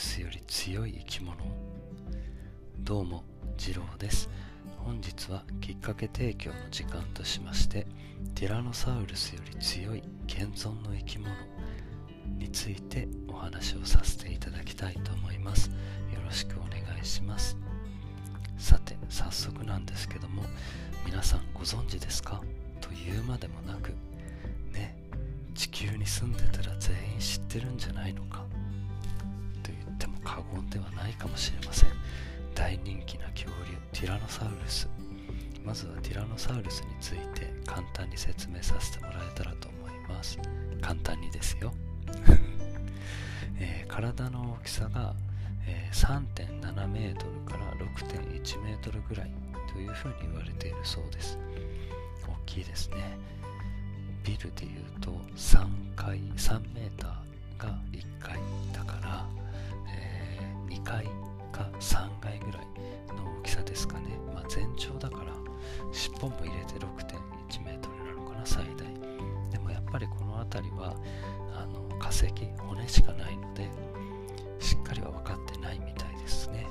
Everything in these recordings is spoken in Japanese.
スより強い生き物。どうも次郎です。本日はきっかけ提供の時間としましてティラノサウルスより強い現存の生き物についてお話をさせていただきたいと思います。よろしくお願いします。さて早速なんですけども皆さんご存知ですか？というまでもなくね地球に住んでたら全員知ってるんじゃないのか？も過言ではないかもしれません。大人気な恐竜ティラノサウルス。まずはティラノサウルスについて簡単に説明させてもらえたらと思います。簡単にですよ、えー、体の大きさが、えー、3.7メートルから6.1メートルぐらいというふうに言われているそうです。大きいですね。ビルでいうと3階3メーターが1階だから、2階か3階ぐらいの大きさですかね、まあ、全長だから尻尾も入れて6.1メートルなのかな最大。でもやっぱりこの辺りはあの化石骨しかないのでしっかりは分かってないみたいですね。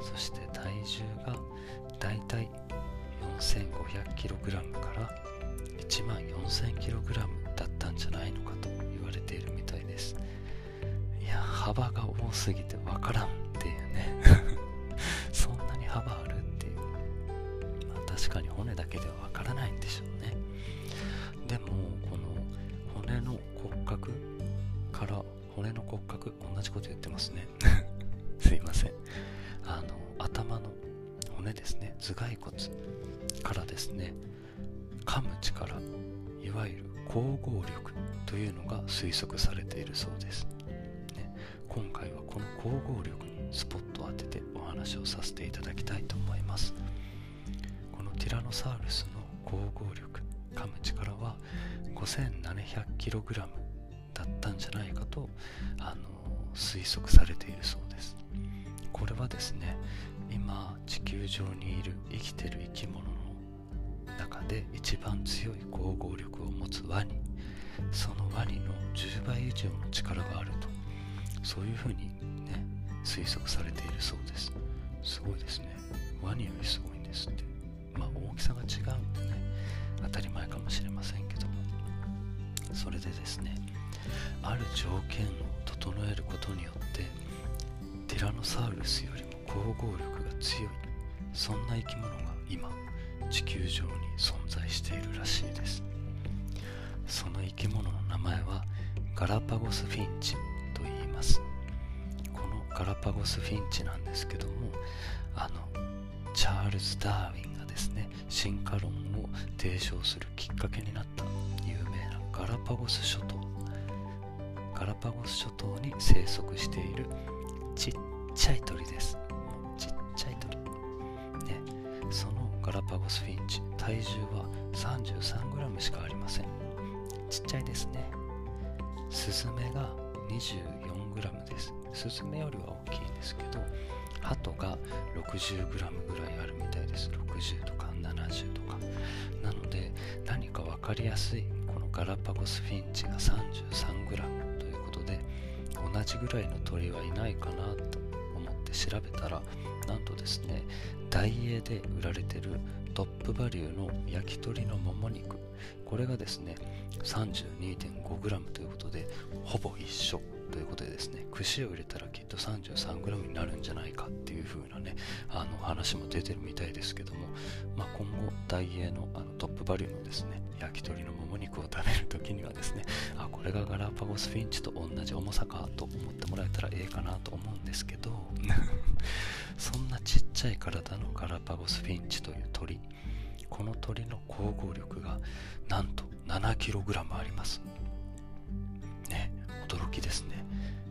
そして体重がだいたい 4500kg から1 4000kg だったんじゃないのかと言われているみたいです。幅が多すぎてわからんっていうね。そんなに幅あるっていう。まあ確かに骨だけではわからないんでしょうね。でもこの骨の骨格から骨の骨格同じこと言ってますね。すいません。あの頭の骨ですね。頭蓋骨からですね。噛む力いわゆる光合力というのが推測されているそうです、ね、今回はこの光合力にスポットを当ててお話をさせていただきたいと思います。このティラノサウルスの光合力噛む力は 5700kg だったんじゃないかとあの推測されているそうです。これはですね今地球上にいる生きてる生き物の中で一番強い光合力を持つワニ。そのワニの10倍以上の力があると。そういうふうにね推測されているそうです。すごいですね。ワニよりすごいんですって。まあ大きさが違うんでね当たり前かもしれませんけども。それでですねある条件を整えることによってティラノサウルスよりも光合力が強いそんな生き物が今地球上に存在しているらしいです。その生き物の名前はガラパゴスフィンチ。ます。このガラパゴスフィンチなんですけどもあのチャールズ・ダーウィンがですね進化論を提唱するきっかけになった有名なガラパゴス諸島。ガラパゴス諸島に生息しているちっちゃい鳥です。ちっちゃい鳥。ね。そのガラパゴスフィンチ体重は 33g しかありません。ちっちゃいですね。スズメが 24g です。スズメよりは大きいんですけどハトが 60g ぐらいあるみたいです。60とか70とか。なので何か分かりやすいこのガラパゴスフィンチが 33g ということで同じぐらいの鳥はいないかなと思って調べたらなんとですねダイエーで売られてるトップバリューの焼き鳥のもも肉。これがですね 32.5g ということでほぼ一緒。ということでですね串を入れたらきっと 33g になるんじゃないかっていう風なねあの話も出てるみたいですけども、まあ、今後ダイエーのあのトップバリューのですね焼き鳥のもも肉を食べる時にはですねあこれがガラパゴスフィンチと同じ重さかと思ってもらえたらええかなと思うんですけど そんなちっちゃい体のガラパゴスフィンチという鳥この鳥の光合力がなんと 7kg あります。驚きですね。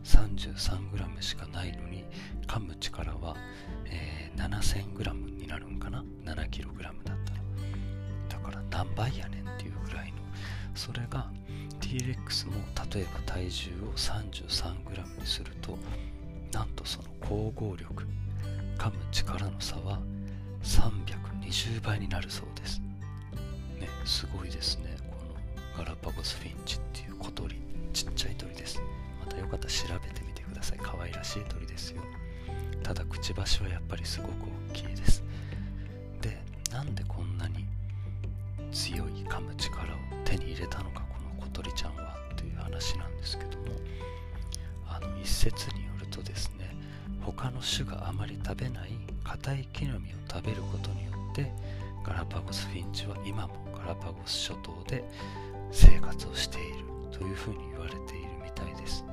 33g しかないのに噛む力は、えー、7000g になるんかな？7kg だったら。だから何倍やねんっていうぐらいの。それが T-REX も例えば体重を 33g にするとなんとその光合力噛む力の差は320倍になるそうです。ねすごいですね。このガラパゴスフィンチっていう小鳥。ただくちばしはやっぱりすごく大きいです。でなんでこんなに強い噛む力を手に入れたのかこの小鳥ちゃんはという話なんですけどもあの一説によるとですね他の種があまり食べない硬い木の実を食べることによってガラパゴスフィンチは今もガラパゴス諸島で生活をしているというふうに言われているみたいです。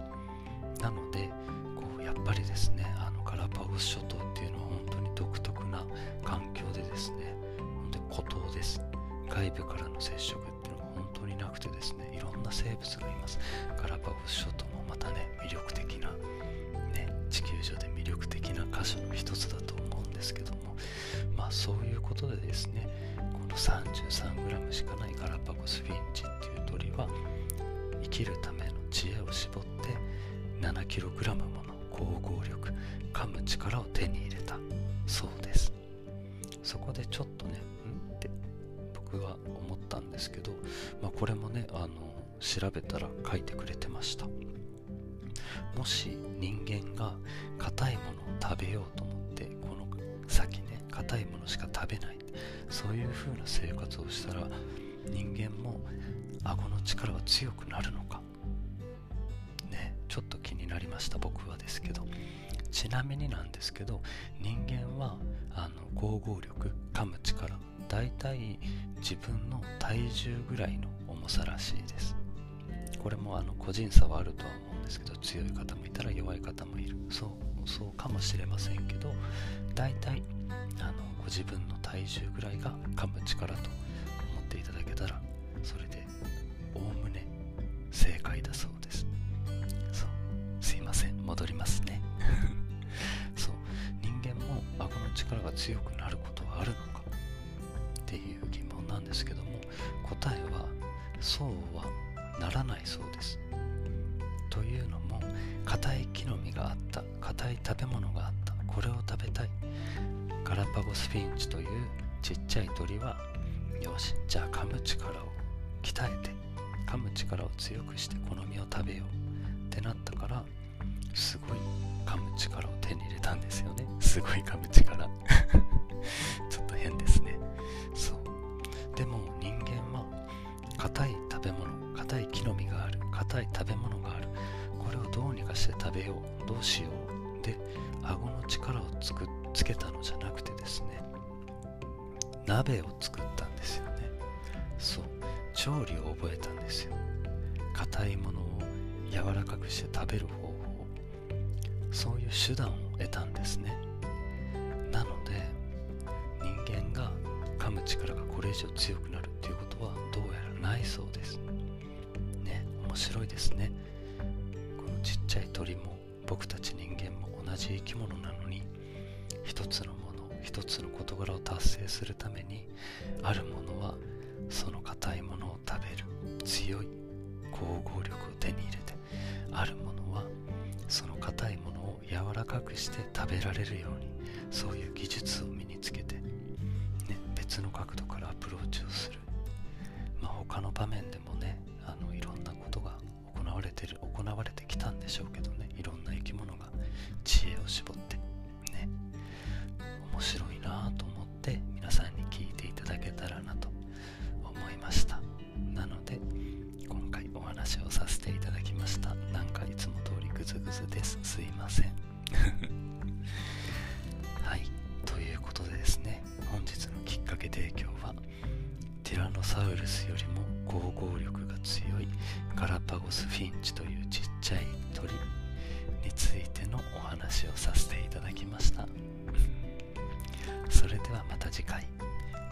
なのでこうやっぱりですねあガラパゴス諸島っていうのは本当に独特な環境でですね本当に孤島です。外部からの接触っていうのが本当になくてですねいろんな生物がいます。ガラパゴス諸島もまたね魅力的なね地球上で魅力的な箇所の一つだと思うんですけどもまあそういうことでですねこの 33g しかないガラパゴスフィンチっていう鳥は生きるための知恵を絞って 7kg 力を手に入れたそうです。そこでちょっとねん？って僕は思ったんですけど、まあ、これもねあの調べたら書いてくれてました。もし人間が硬いものを食べようと思ってこの先ね硬いものしか食べないそういう風な生活をしたら人間も顎の力は強くなるのか。ねちょっと気になりました僕はですけど。ちなみになんですけど人間はあの合合力噛む力だいたい自分の体重ぐらいの重さらしいです。これもあの個人差はあるとは思うんですけど強い方もいたら弱い方もいる。そうそうかもしれませんけどだいたいあのご自分の体重ぐらいが噛む力と思っていただけたらそれでおおむね正解だそうです。そうすいません。戻りますね。強くなることはあるのかっていう疑問なんですけども答えはそうはならないそうです。というのも硬い木の実があった硬い食べ物があったこれを食べたい。ガラパゴスフィンチというちっちゃい鳥はよしじゃあ噛む力を鍛えて噛む力を強くしてこの実を食べようってなったからすごい噛む力を手に入れたんですよね。すごい噛む力。ちょっと変ですね。そう。でも人間は硬い食べ物硬い木の実がある硬い食べ物がある。これをどうにかして食べようどうしよう。で顎の力をつくつけたのじゃなくてですね鍋を作ったんですよね。そう。調理を覚えたんですよ。硬いものを柔らかくして食べる方法そういう手段を得たんですね。なので人間が噛む力がこれ以上強くなるっていうことはどうやらないそうです。ね面白いですね。このちっちゃい鳥も僕たち人間も同じ生き物なのに一つのもの一つの事柄を達成するためにあるものはその硬いものを食べる強い光合力を手に入れてあるものはその硬いものを柔らかくして食べられるようにそういう技術を身につけて、ね、別の角度からアプローチをする、まあ、他の場面でもねあのいろんなことが行われてる行われてきたんでしょうけどねいろんな生き物が知恵を絞ってね面白いなと思って皆さんに聞いていただけたらなと思いました。なので今回お話をさせていただきましたなんかいつぐずぐずです。すいません。はい。ということでですね、本日のきっかけ提供は、ティラノサウルスよりも攻合力が強いガラパゴスフィンチというちっちゃい鳥についてのお話をさせていただきました。それではまた次回。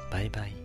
バイバイ。